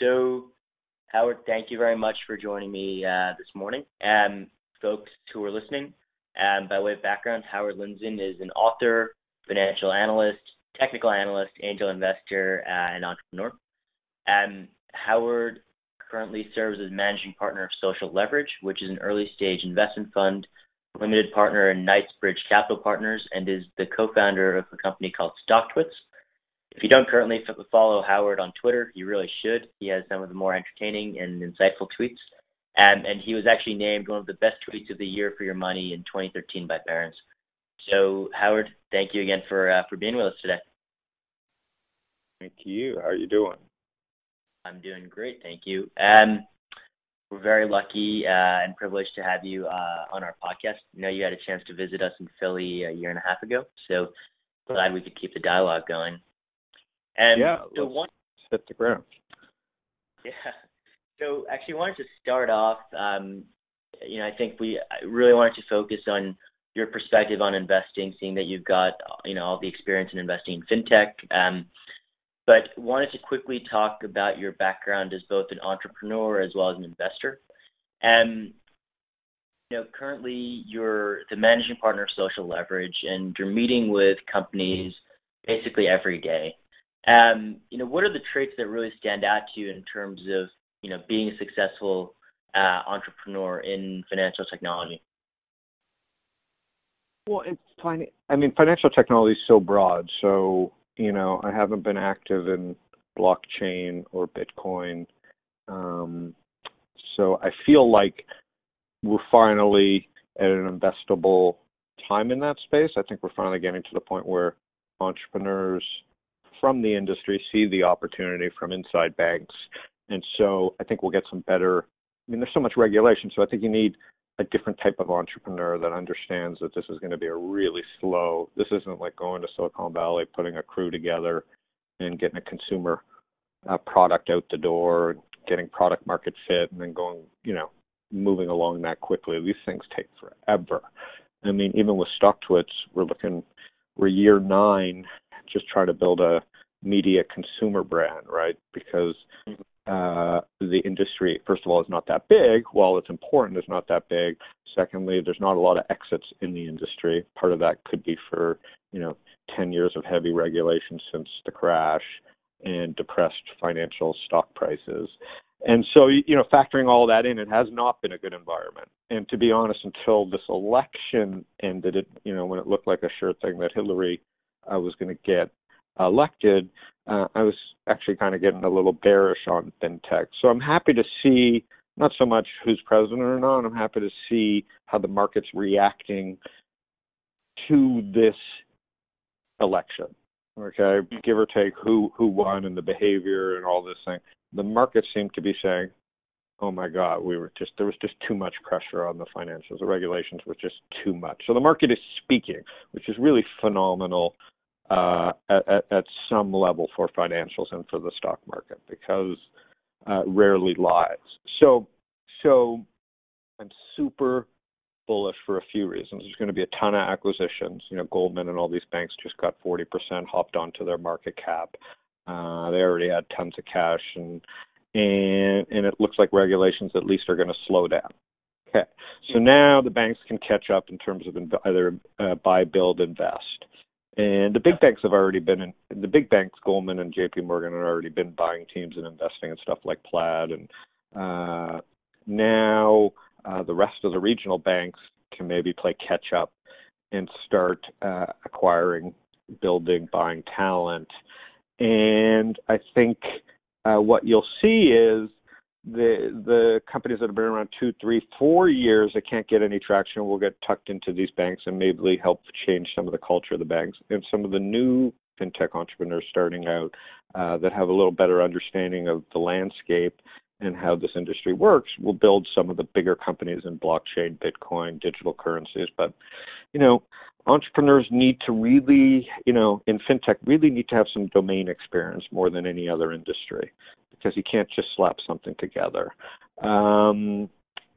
so, Howard, thank you very much for joining me uh, this morning. Um, folks who are listening, um, by way of background, Howard Lindzen is an author, financial analyst, technical analyst, angel investor, uh, and entrepreneur. Um, Howard currently serves as managing partner of Social Leverage, which is an early stage investment fund, limited partner in Knightsbridge Capital Partners, and is the co-founder of a company called StockTwits. If you don't currently follow Howard on Twitter, you really should. He has some of the more entertaining and insightful tweets. Um, and he was actually named one of the best tweets of the year for your money in 2013 by Barron's. So, Howard, thank you again for uh, for being with us today. Thank you. How are you doing? I'm doing great, thank you. Um, we're very lucky uh, and privileged to have you uh, on our podcast. I know you had a chance to visit us in Philly a year and a half ago, so glad we could keep the dialogue going. And yeah, so one, hit the ground. Yeah. So actually, wanted to start off. Um, you know, I think we really wanted to focus on your perspective on investing, seeing that you've got you know all the experience in investing in fintech. Um, but wanted to quickly talk about your background as both an entrepreneur as well as an investor. And you know, currently you're the managing partner of Social Leverage, and you're meeting with companies basically every day. Um, you know, what are the traits that really stand out to you in terms of you know being a successful uh, entrepreneur in financial technology? Well. I mean, financial technology is so broad. So you know, I haven't been active in blockchain or Bitcoin. Um, so I feel like we're finally at an investable time in that space. I think we're finally getting to the point where entrepreneurs from the industry see the opportunity from inside banks. And so I think we'll get some better. I mean, there's so much regulation, so I think you need a different type of entrepreneur that understands that this is going to be a really slow. This isn't like going to Silicon Valley, putting a crew together, and getting a consumer uh, product out the door, getting product market fit, and then going, you know, moving along that quickly. These things take forever. I mean, even with StockTwits, we're looking, we're year nine, just trying to build a media consumer brand, right? Because uh, the industry, first of all, is not that big. While it's important, it's not that big. Secondly, there's not a lot of exits in the industry. Part of that could be for, you know, 10 years of heavy regulation since the crash and depressed financial stock prices. And so, you know, factoring all that in, it has not been a good environment. And to be honest, until this election ended, it, you know, when it looked like a sure thing that Hillary uh, was going to get elected, uh, I was actually kind of getting a little bearish on fintech. So I'm happy to see not so much who's president or not. I'm happy to see how the market's reacting to this election. Okay, give or take who who won and the behavior and all this thing. The market seemed to be saying, "Oh my God, we were just there was just too much pressure on the financials. The regulations were just too much." So the market is speaking, which is really phenomenal uh, at, at, some level for financials and for the stock market because uh, rarely lies. So, so I'm super bullish for a few reasons. There's going to be a ton of acquisitions. You know, Goldman and all these banks just got 40% hopped onto their market cap. Uh, they already had tons of cash, and and and it looks like regulations at least are going to slow down. Okay, so now the banks can catch up in terms of either uh, buy, build, invest. And the big banks have already been in the big banks, Goldman and J.P. Morgan, have already been buying teams and investing in stuff like Plaid, and uh, now uh, the rest of the regional banks can maybe play catch up and start uh, acquiring, building, buying talent. And I think uh, what you'll see is the the companies that have been around two, three, four years that can't get any traction will get tucked into these banks and maybe help change some of the culture of the banks. And some of the new fintech entrepreneurs starting out uh, that have a little better understanding of the landscape and how this industry works will build some of the bigger companies in blockchain, Bitcoin, digital currencies. But you know, entrepreneurs need to really, you know, in fintech, really need to have some domain experience more than any other industry because you can't just slap something together. Um,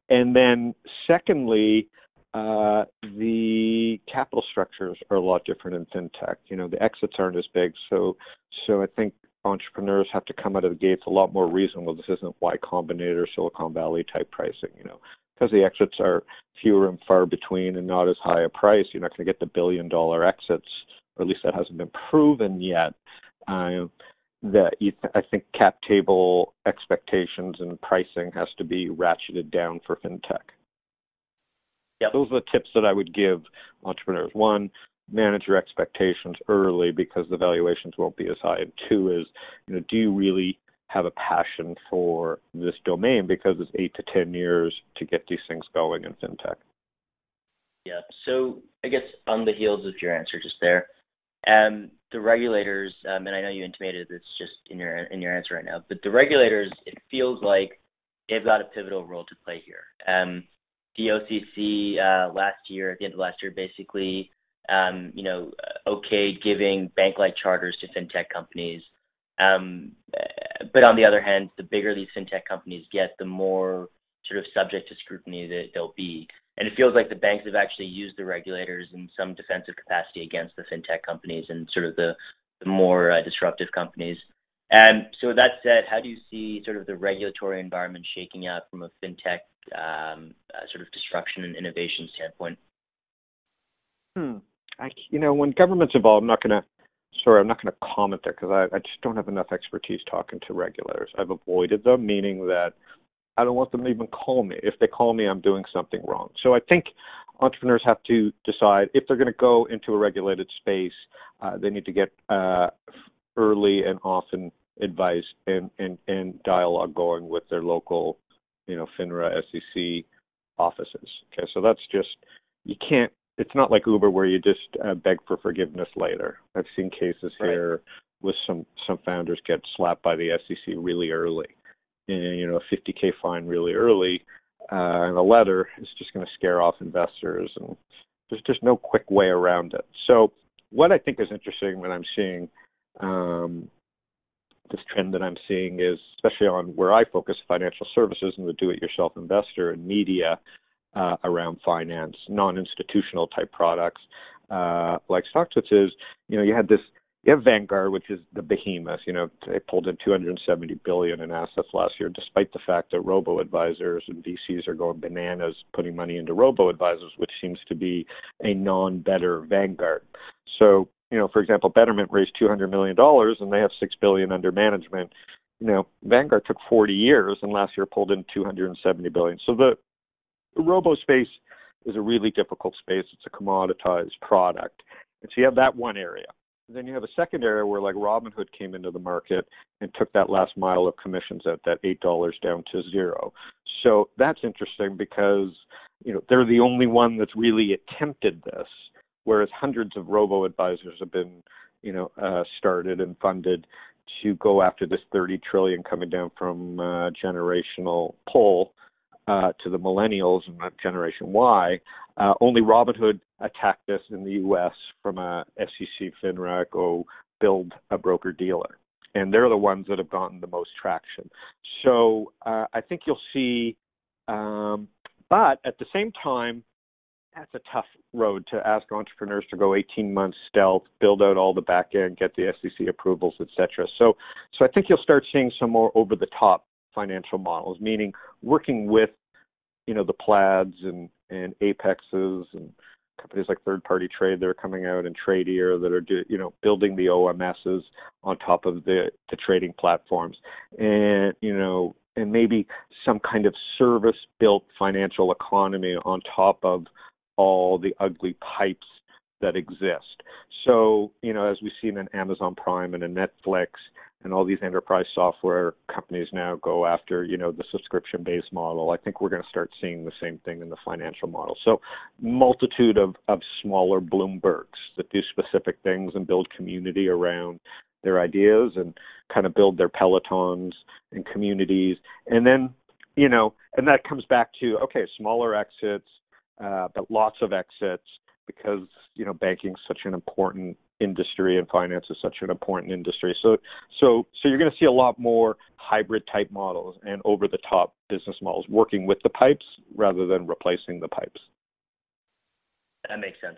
and then, secondly, uh, the capital structures are a lot different in fintech. You know, the exits aren't as big, so so I think entrepreneurs have to come out of the gates a lot more reasonable. This isn't Y Combinator, Silicon Valley type pricing, you know, because the exits are fewer and far between and not as high a price. You're not going to get the billion dollar exits, or at least that hasn't been proven yet. Uh, that you th- I think cap table expectations and pricing has to be ratcheted down for fintech. Yep. Those are the tips that I would give entrepreneurs. One, manage your expectations early because the valuations won't be as high. And two is, you know, do you really have a passion for this domain because it's eight to ten years to get these things going in fintech. Yeah. So I guess on the heels of your answer just there, um, the regulators, um, and I know you intimated this just in your in your answer right now, but the regulators, it feels like they've got a pivotal role to play here. Um, the OCC uh, last year, at the end of last year, basically, um, you know, okayed giving bank-like charters to fintech companies. Um, but on the other hand, the bigger these fintech companies get, the more sort of subject to scrutiny that they'll be. And it feels like the banks have actually used the regulators in some defensive capacity against the fintech companies and sort of the, the more uh, disruptive companies. And so, with that said, how do you see sort of the regulatory environment shaking out from a fintech um, uh, sort of disruption and innovation standpoint? Hmm. I, you know, when government's involved, I'm not going to. Sorry, I'm not going to comment there because I, I just don't have enough expertise talking to regulators. I've avoided them, meaning that I don't want them to even call me. If they call me, I'm doing something wrong. So I think entrepreneurs have to decide if they're going to go into a regulated space, uh, they need to get uh, early and often advice and, and, and dialogue going with their local, you know, FINRA, SEC offices. Okay, so that's just you can't. It's not like Uber where you just uh, beg for forgiveness later. I've seen cases right. here with some some founders get slapped by the SEC really early and you know, a 50k fine really early, uh, and a letter is just going to scare off investors, and there's just no quick way around it. So, what I think is interesting when I'm seeing um, this trend that I'm seeing is, especially on where I focus, financial services and the do-it-yourself investor and media uh, around finance, non-institutional type products uh, like StockTwits is, you know, you had this you have Vanguard, which is the behemoth. You know, they pulled in 270 billion in assets last year, despite the fact that robo advisors and VCs are going bananas putting money into robo advisors, which seems to be a non-better Vanguard. So, you know, for example, Betterment raised 200 million dollars and they have six billion under management. You know, Vanguard took 40 years and last year pulled in 270 billion. So the, robo space is a really difficult space. It's a commoditized product. And so you have that one area. Then you have a second area where like Robinhood came into the market and took that last mile of commissions at that eight dollars down to zero. So that's interesting because you know they're the only one that's really attempted this, whereas hundreds of robo advisors have been you know uh, started and funded to go after this 30 trillion coming down from uh, generational pull uh, to the millennials and Generation Y. Uh, only Robinhood attacked this in the U.S. from a SEC FINRA go build a broker dealer, and they're the ones that have gotten the most traction. So uh, I think you'll see, um, but at the same time, that's a tough road to ask entrepreneurs to go 18 months stealth, build out all the back end, get the SEC approvals, etc. So, so I think you'll start seeing some more over the top financial models, meaning working with, you know, the Plaids and, and Apexes and companies like Third Party Trade that are coming out and Tradier that are, do, you know, building the OMSs on top of the, the trading platforms. And, you know, and maybe some kind of service built financial economy on top of all the ugly pipes that exist. So, you know, as we've seen in Amazon Prime and in Netflix and all these enterprise software companies now go after, you know, the subscription-based model. I think we're going to start seeing the same thing in the financial model. So, multitude of of smaller Bloombergs that do specific things and build community around their ideas and kind of build their pelotons and communities. And then, you know, and that comes back to okay, smaller exits, uh, but lots of exits because you know banking is such an important industry and finance is such an important industry. So so so you're going to see a lot more hybrid type models and over the top business models working with the pipes rather than replacing the pipes. That makes sense.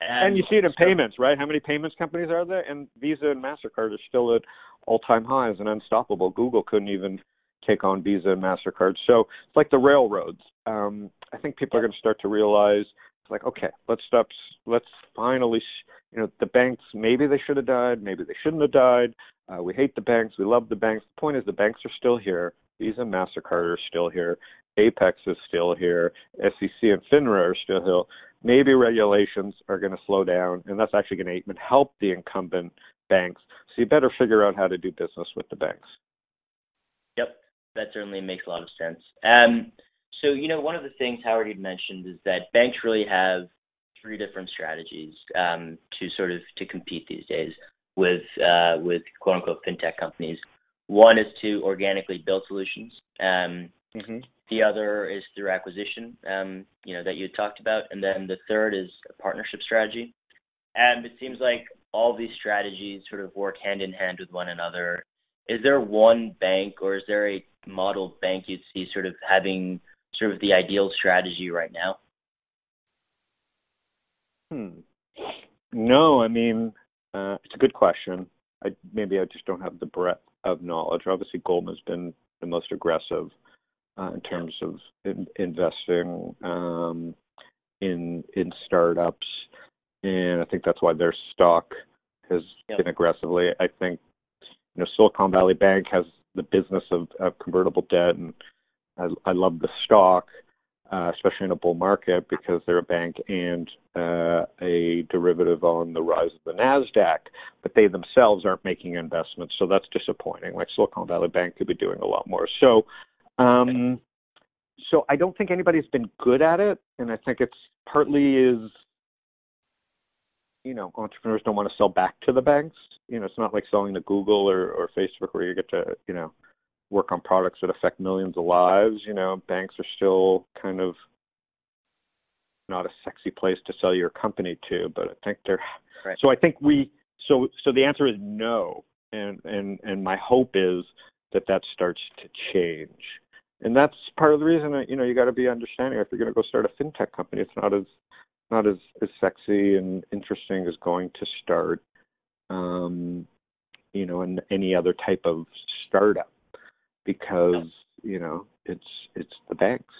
and you see it in so, payments, right? How many payments companies are there? And Visa and Mastercard are still at all-time highs and unstoppable. Google couldn't even take on Visa and Mastercard. So it's like the railroads. Um, I think people are going to start to realize it's like, okay, let's stop. Let's finally, you know, the banks. Maybe they should have died. Maybe they shouldn't have died. Uh, we hate the banks. We love the banks. The point is, the banks are still here. Visa and Mastercard are still here. Apex is still here. SEC and FINRA are still here. Maybe regulations are going to slow down, and that's actually going to help the incumbent banks. So you better figure out how to do business with the banks. Yep, that certainly makes a lot of sense. Um, so you know, one of the things Howard had mentioned is that banks really have three different strategies um, to sort of to compete these days with uh, with quote unquote fintech companies. One is to organically build solutions. Um, mm-hmm. The other is through acquisition, um, you know, that you talked about, and then the third is a partnership strategy. And it seems like all these strategies sort of work hand in hand with one another. Is there one bank or is there a model bank you'd see sort of having sort of the ideal strategy right now? Hmm. No, I mean, uh, it's a good question. I, maybe I just don't have the breadth of knowledge. Obviously, Goldman's been the most aggressive uh, in terms of in, investing um, in in startups, and I think that's why their stock has yep. been aggressively. I think you know Silicon Valley Bank has the business of, of convertible debt, and I, I love the stock uh, especially in a bull market, because they're a bank and uh, a derivative on the rise of the Nasdaq, but they themselves aren't making investments, so that's disappointing. Like Silicon Valley Bank could be doing a lot more. So, um, so I don't think anybody's been good at it, and I think it's partly is, you know, entrepreneurs don't want to sell back to the banks. You know, it's not like selling to Google or, or Facebook where you get to, you know, work on products that affect millions of lives. You know, banks are still kind of not a sexy place to sell your company to, but I think they're. Right. So I think we. So so the answer is no, and and and my hope is that that starts to change, and that's part of the reason that you know you got to be understanding if you're going to go start a fintech company, it's not as not as as sexy and interesting as going to start um you know in any other type of startup because you know it's it's the banks.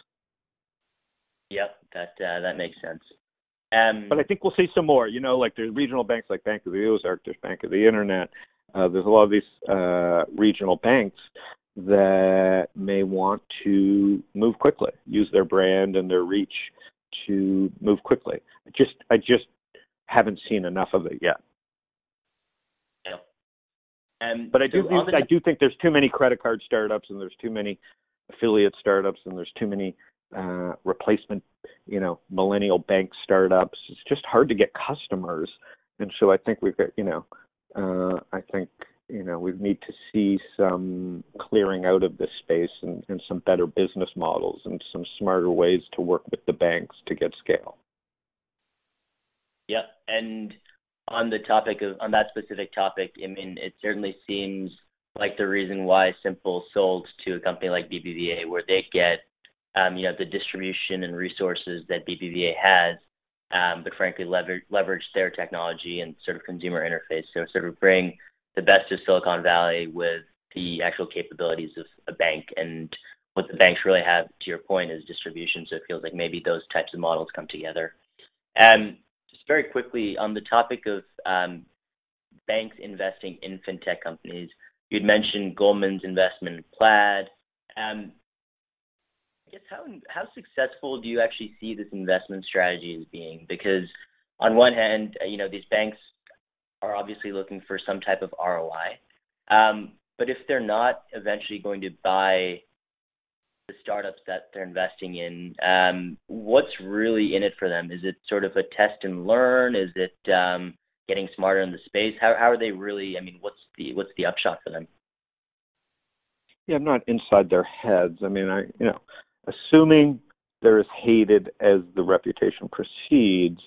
Yep, that uh, that makes sense. Um, but I think we'll see some more. You know, like there's regional banks like Bank of the Ozark, there's Bank of the Internet. Uh, there's a lot of these uh, regional banks that may want to move quickly, use their brand and their reach to move quickly. I just I just haven't seen enough of it yet. Um, but I do, so I do think there's too many credit card startups and there's too many affiliate startups and there's too many uh, replacement, you know, millennial bank startups. It's just hard to get customers, and so I think we've got, you know, uh, I think you know we need to see some clearing out of this space and, and some better business models and some smarter ways to work with the banks to get scale. Yeah, and on the topic of on that specific topic, I mean, it certainly seems like the reason why Simple sold to a company like BBVA, where they get, um, you know, the distribution and resources that BBVA has, um, but frankly leverage leverage their technology and sort of consumer interface. So sort of bring the best of Silicon Valley with the actual capabilities of a bank and what the banks really have, to your point, is distribution. So it feels like maybe those types of models come together. Um, very quickly on the topic of um, banks investing in fintech companies. You'd mentioned Goldman's investment in Plaid. Um, I guess how how successful do you actually see this investment strategy as being? Because on one hand, uh, you know these banks are obviously looking for some type of ROI, um, but if they're not eventually going to buy the startups that they're investing in, um, what's really in it for them? Is it sort of a test and learn? Is it um, getting smarter in the space? How how are they really? I mean, what's the what's the upshot for them? Yeah, I'm not inside their heads. I mean, I you know, assuming they're as hated as the reputation proceeds,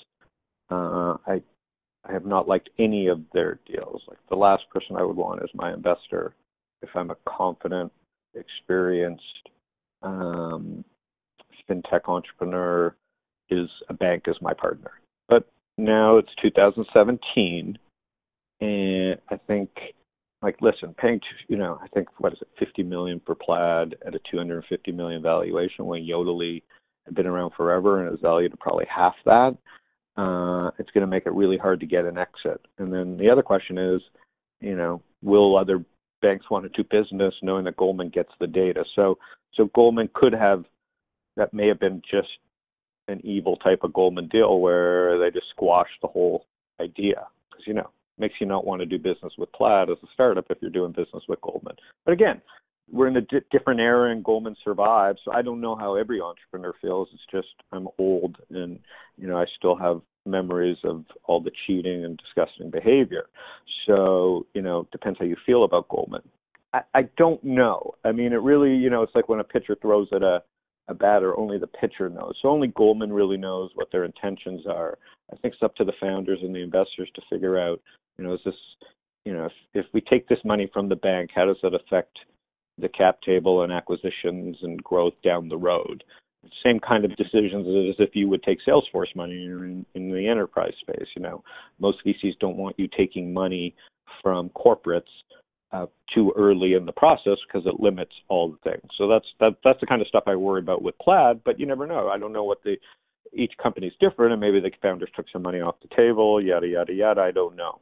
uh, I I have not liked any of their deals. Like the last person I would want as my investor, if I'm a confident, experienced um, fintech entrepreneur is a bank as my partner. But now it's 2017, and I think like listen, paying you know I think what is it 50 million for Plaid at a 250 million valuation when Yodlee had been around forever and is valued at probably half that. Uh, it's going to make it really hard to get an exit. And then the other question is, you know, will other banks want to do business knowing that Goldman gets the data? So so Goldman could have that may have been just an evil type of Goldman deal where they just squashed the whole idea because you know makes you not want to do business with Plaid as a startup if you're doing business with Goldman. But again, we're in a di- different era and Goldman survived, so I don't know how every entrepreneur feels. It's just I'm old and you know I still have memories of all the cheating and disgusting behavior. So you know depends how you feel about Goldman. I, don't know. I mean, it really you know it's like when a pitcher throws at a a batter, only the pitcher knows. So only Goldman really knows what their intentions are. I think it's up to the founders and the investors to figure out, you know, is this, you know, if, if we take this money from the bank, how does that affect the cap table and acquisitions and growth down the road? Same kind of decisions as if you would take Salesforce money in, in the enterprise space. You know, most VCs don't want you taking money from corporates uh, too early in the process because it limits all the things. So that's that that's the kind of stuff I worry about with Plaid. But you never know. I don't know what the each company is different, and maybe the founders took some money off the table. Yada yada yada. I don't know.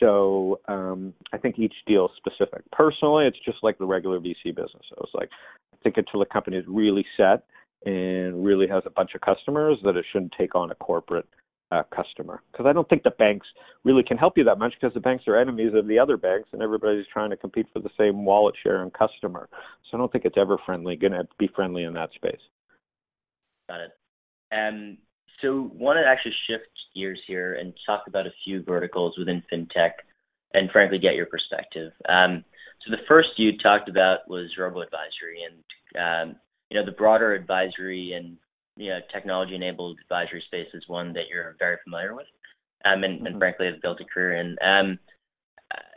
So um, I think each deal is specific. Personally, it's just like the regular VC business. So it's like I think until a company is really set and really has a bunch of customers, that it shouldn't take on a corporate uh, customer. Because I don't think the banks really can help you that much because the banks are enemies of the other banks and everybody's trying to compete for the same wallet share and customer. So I don't think it's ever friendly, going to be friendly in that space. Got it. Um, so want to actually shift gears here and talk about a few verticals within fintech and frankly get your perspective. Um, so the first you talked about was robo advisory and um, you know the broader advisory and you know, technology-enabled advisory space is one that you're very familiar with, um, and, mm-hmm. and frankly have built a career in. Um,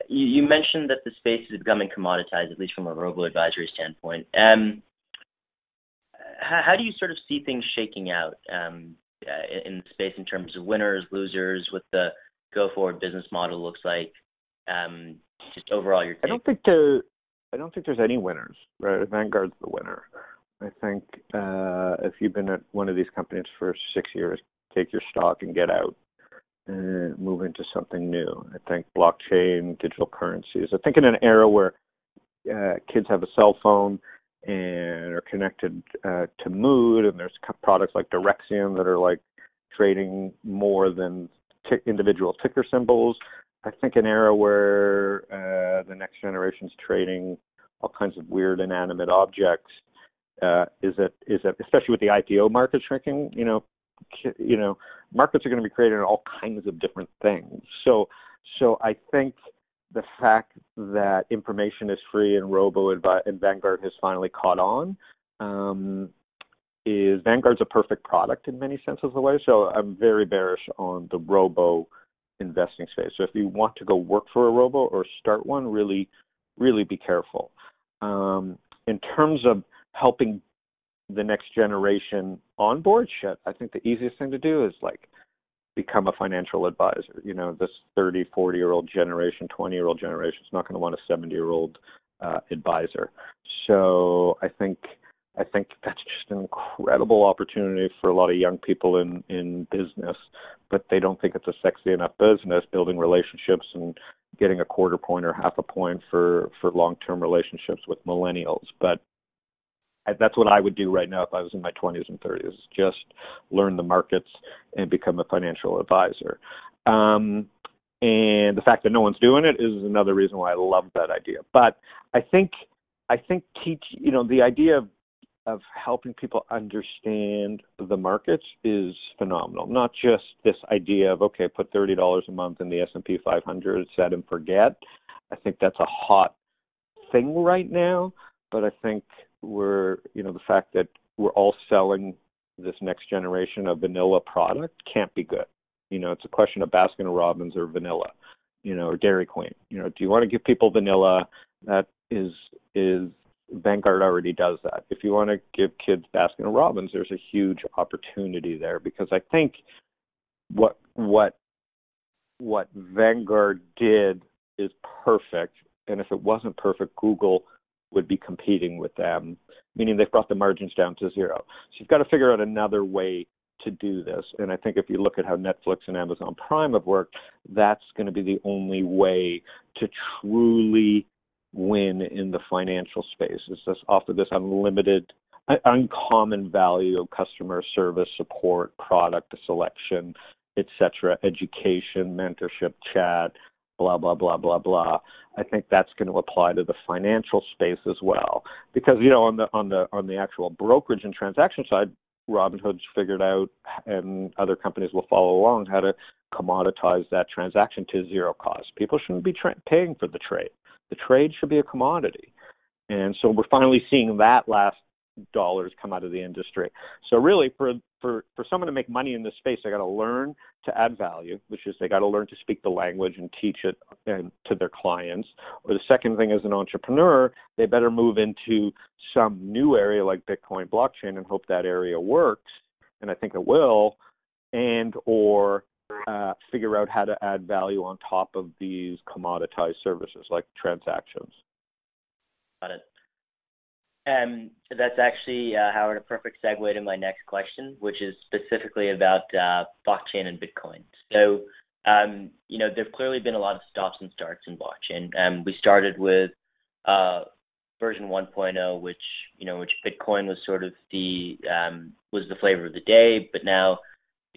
you, you, mentioned that the space is becoming commoditized, at least from a robo-advisory standpoint. Um, how, how, do you sort of see things shaking out um, uh, in the space in terms of winners, losers, what the go-forward business model looks like? Um, just overall, your take. I don't think there. I don't think there's any winners. Right, Vanguard's the winner. I think uh, if you've been at one of these companies for six years, take your stock and get out and move into something new. I think blockchain, digital currencies. I think in an era where uh, kids have a cell phone and are connected uh, to mood, and there's products like Direxion that are like trading more than individual ticker symbols. I think an era where uh, the next generation's trading all kinds of weird inanimate objects uh, is that is that especially with the IPO market shrinking, you know, you know, markets are going to be creating all kinds of different things. So, so I think the fact that information is free and Robo and Vanguard has finally caught on um, is Vanguard's a perfect product in many senses of the way. So I'm very bearish on the Robo investing space. So if you want to go work for a Robo or start one, really, really be careful. Um, in terms of helping the next generation onboard shit, I think the easiest thing to do is like become a financial advisor. You know, this 30, 40 year old generation, 20 year old generation is not going to want a 70 year old uh, advisor. So I think I think that's just an incredible opportunity for a lot of young people in in business, but they don't think it's a sexy enough business. Building relationships and getting a quarter point or half a point for for long term relationships with millennials, but that's what I would do right now if I was in my 20s and 30s. Just learn the markets and become a financial advisor. Um, and the fact that no one's doing it is another reason why I love that idea. But I think I think teach you know the idea of of helping people understand the markets is phenomenal. Not just this idea of okay, put thirty dollars a month in the S and P 500, set and forget. I think that's a hot thing right now. But I think we're you know the fact that we're all selling this next generation of vanilla product can't be good. You know, it's a question of Baskin and Robbins or vanilla, you know, or Dairy Queen. You know, do you want to give people vanilla? That is is Vanguard already does that. If you want to give kids Baskin and Robbins, there's a huge opportunity there because I think what what what Vanguard did is perfect, and if it wasn't perfect, Google would be competing with them, meaning they've brought the margins down to zero. So you've got to figure out another way to do this. And I think if you look at how Netflix and Amazon Prime have worked, that's going to be the only way to truly win in the financial space. Is this offer this unlimited, uh, uncommon value of customer service, support, product selection, etc., education, mentorship, chat, blah blah blah blah blah. I think that's going to apply to the financial space as well, because you know on the on the on the actual brokerage and transaction side, Robinhood's figured out, and other companies will follow along how to commoditize that transaction to zero cost. People shouldn't be tra- paying for the trade. The trade should be a commodity, and so we're finally seeing that last dollars come out of the industry. So really, for for for someone to make money in this space, they got to learn to add value, which is they got to learn to speak the language and teach it and to their clients. Or the second thing, as an entrepreneur, they better move into some new area like Bitcoin blockchain and hope that area works. And I think it will. And or uh, figure out how to add value on top of these commoditized services like transactions. Got it. Um, that's actually, uh, Howard, a perfect segue to my next question, which is specifically about uh, blockchain and Bitcoin. So, um, you know, there've clearly been a lot of stops and starts in blockchain. Um, we started with uh, version 1.0, which you know, which Bitcoin was sort of the um, was the flavor of the day, but now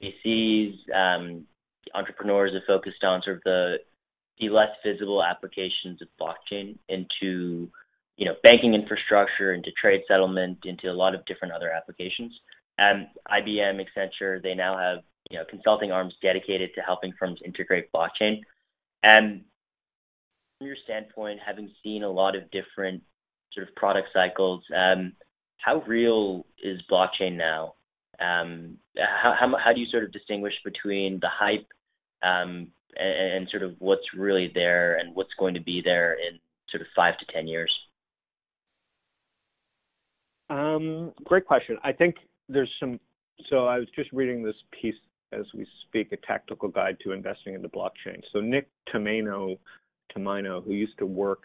VCs, um, entrepreneurs have focused on sort of the the less visible applications of blockchain into you know, banking infrastructure, into trade settlement, into a lot of different other applications. And IBM, Accenture, they now have you know consulting arms dedicated to helping firms integrate blockchain. And from your standpoint, having seen a lot of different sort of product cycles, um, how real is blockchain now? Um, how, how, how do you sort of distinguish between the hype um, and, and sort of what's really there and what's going to be there in sort of five to ten years? Um, great question. I think there's some. So I was just reading this piece as we speak, a tactical guide to investing in the blockchain. So Nick Tomaino, Tomaino, who used to work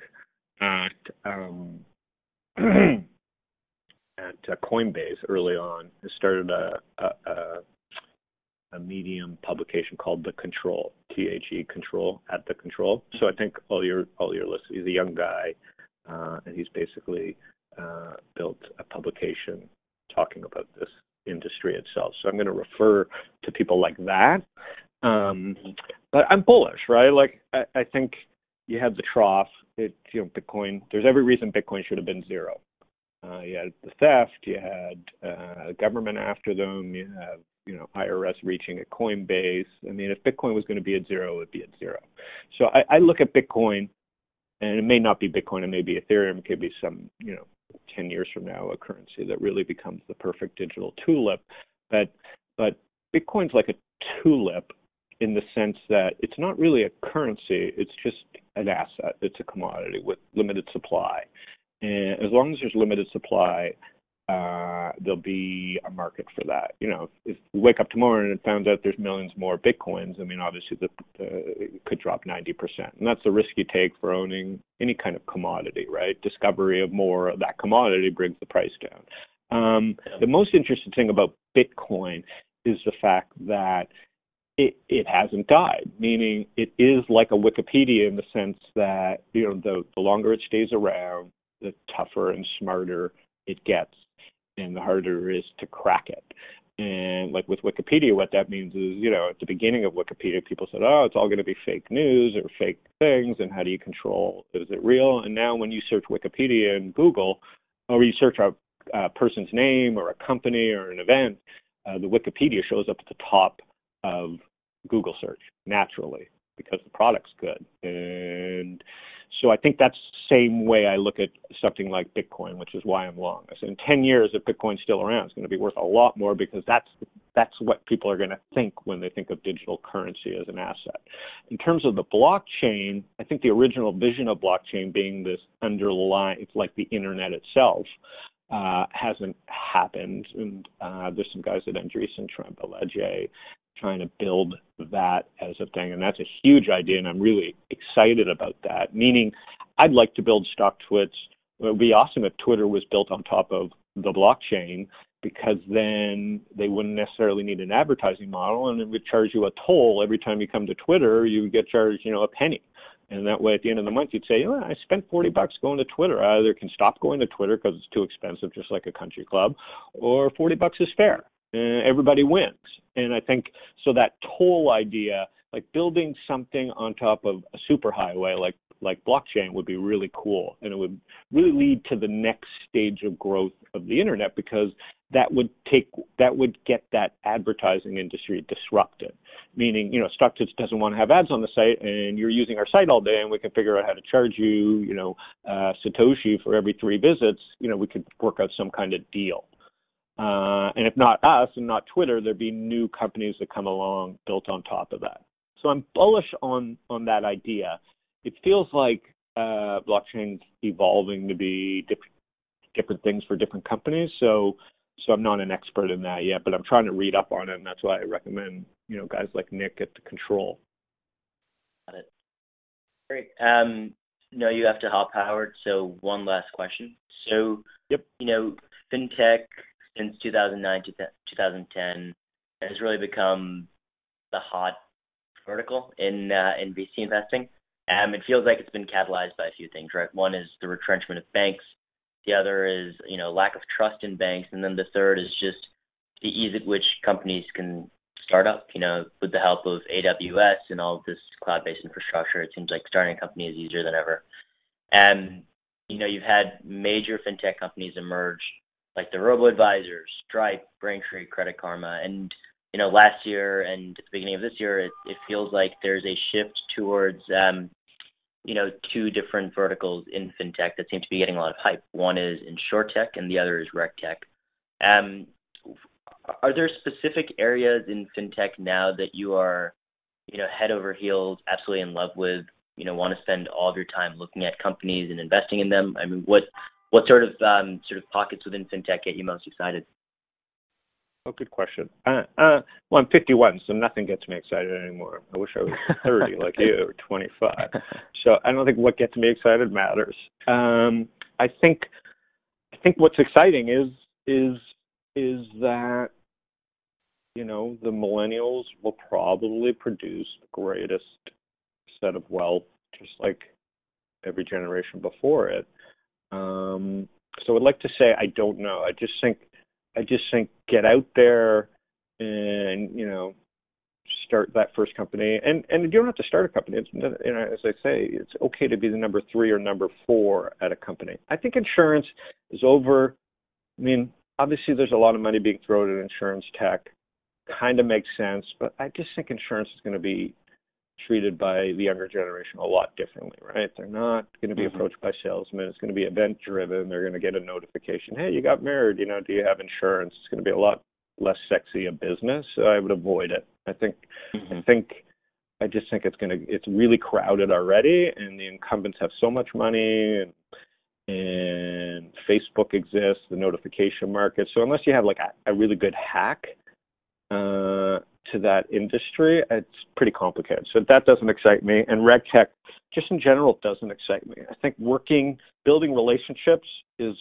at um, at uh, Coinbase early on, has started a, a, a a medium publication called The Control, T H E Control at the Control. So I think all your all your listeners, he's a young guy, uh, and he's basically uh, built a publication talking about this industry itself. So I'm going to refer to people like that. Um, but I'm bullish, right? Like I, I think you had the trough. It, you know, Bitcoin. There's every reason Bitcoin should have been zero. Uh, you had the theft. You had uh, government after them. You have you know IRS reaching at Coinbase. I mean, if Bitcoin was going to be at zero, it would be at zero. So I, I look at Bitcoin, and it may not be Bitcoin. It may be Ethereum. It could be some you know 10 years from now a currency that really becomes the perfect digital tulip. But but Bitcoin's like a tulip in the sense that it's not really a currency, it's just an asset. It's a commodity with limited supply. And as long as there's limited supply, uh, there'll be a market for that. You know, if we wake up tomorrow and it found out there's millions more bitcoins, I mean, obviously the, it could drop 90%, and that's the risk you take for owning any kind of commodity, right? Discovery of more of that commodity brings the price down. Um, the most interesting thing about Bitcoin is the fact that it, it hasn't died, meaning it is like a Wikipedia in the sense that you know the, the longer it stays around, the tougher and smarter it gets and the harder it is to crack it. And like with Wikipedia, what that means is, you know, at the beginning of Wikipedia, people said, oh, it's all going to be fake news or fake things, and how do you control? Is it real? And now when you search Wikipedia in Google, or you search a, a person's name or a company or an event, uh, the Wikipedia shows up at the top of Google search naturally because the product's good. And so I think that's the same way I look at something like Bitcoin, which is why I'm long. Said in 10 years, if Bitcoin's still around, it's going to be worth a lot more because that's that's what people are going to think when they think of digital currency as an asset. In terms of the blockchain, I think the original vision of blockchain being this underlying, it's like the internet itself, uh, hasn't happened. And uh, there's some guys at Andreessen Trembhalege trying to build that as a thing. And that's a huge idea, and I'm really excited about that. Meaning, I'd like to build stock twits. It would be awesome if Twitter was built on top of the blockchain because then they wouldn't necessarily need an advertising model and it would charge you a toll every time you come to Twitter, you would get charged, you know, a penny. And that way, at the end of the month, you'd say, oh, I spent 40 bucks going to Twitter. I either can stop going to Twitter because it's too expensive, just like a country club, or 40 bucks is fair. Everybody wins. And I think so that toll idea, like building something on top of a superhighway like like blockchain would be really cool. And it would really lead to the next stage of growth of the internet because that would take that would get that advertising industry disrupted. Meaning you know StockTwits doesn't want to have ads on the site and you're using our site all day and we can figure out how to charge you you know uh, satoshi for every three visits you know we could work out some kind of deal uh, and if not us and not twitter there'd be new companies that come along built on top of that so i'm bullish on on that idea it feels like uh, blockchain's evolving to be different different things for different companies so so I'm not an expert in that yet, but I'm trying to read up on it, and that's why I recommend you know guys like Nick at the Control. Got it. Great. Um, no, you have to hop, Howard. So one last question. So, yep. You know, fintech since 2009 to 2010 has really become the hot vertical in uh, in VC investing. Um, it feels like it's been catalyzed by a few things, right? One is the retrenchment of banks the other is, you know, lack of trust in banks. And then the third is just the ease at which companies can start up. You know, with the help of AWS and all of this cloud-based infrastructure, it seems like starting a company is easier than ever. And, you know, you've had major fintech companies emerge like the robo-advisors, Stripe, Braintree, Credit Karma. And, you know, last year and at the beginning of this year, it, it feels like there's a shift towards um, you know, two different verticals in fintech that seem to be getting a lot of hype. One is insurtech and the other is regtech. Um, are there specific areas in fintech now that you are, you know, head over heels, absolutely in love with? You know, want to spend all of your time looking at companies and investing in them? I mean, what what sort of um, sort of pockets within fintech get you most excited? Oh, good question. Uh, uh, well, I'm 51, so nothing gets me excited anymore. I wish I was 30 like you or 25. So I don't think what gets me excited matters. Um, I think I think what's exciting is is is that you know the millennials will probably produce the greatest set of wealth, just like every generation before it. Um, so I'd like to say I don't know. I just think I just think get out there and you know start that first company. And and you don't have to start a company. It's, you know as i say it's okay to be the number three or number four at a company. I think insurance is over. I mean obviously there's a lot of money being thrown at insurance tech. Kind of makes sense but i just think insurance is going to be treated by the younger generation a lot differently, right? They're not going to be mm-hmm. approached by salesmen. It's going to be event driven. They're going to get a notification. Hey, you got married. You know, do you have insurance? It's going to be a lot less sexy a business. So I would avoid it. I think. Mm-hmm. I think. I just think it's going to. It's really crowded already, and the incumbents have so much money, and and Facebook exists, the notification market. So unless you have like a, a really good hack, uh, to that industry, it's pretty complicated. So that doesn't excite me. And RegTech, just in general, doesn't excite me. I think working, building relationships is,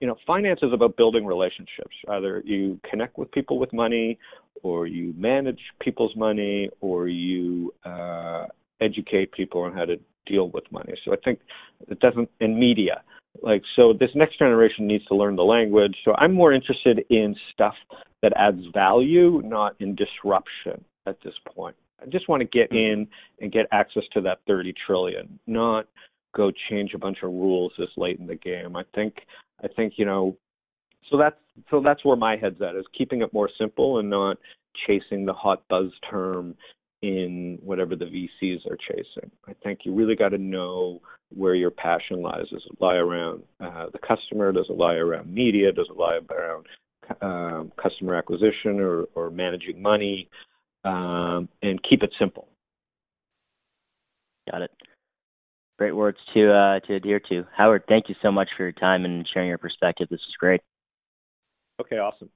you know, finance is about building relationships. Either you connect with people with money, or you manage people's money, or you uh, educate people on how to deal with money. So I think it doesn't, in media, like so this next generation needs to learn the language so i'm more interested in stuff that adds value not in disruption at this point i just want to get mm-hmm. in and get access to that 30 trillion not go change a bunch of rules this late in the game i think i think you know so that's so that's where my head's at is keeping it more simple and not chasing the hot buzz term in whatever the VCs are chasing. I think you really got to know where your passion lies. Does it lie around uh, the customer? Does it lie around media? Does it lie around um, customer acquisition or, or managing money? Um, and keep it simple. Got it. Great words to uh, to adhere to. Howard, thank you so much for your time and sharing your perspective. This is great. Okay, awesome.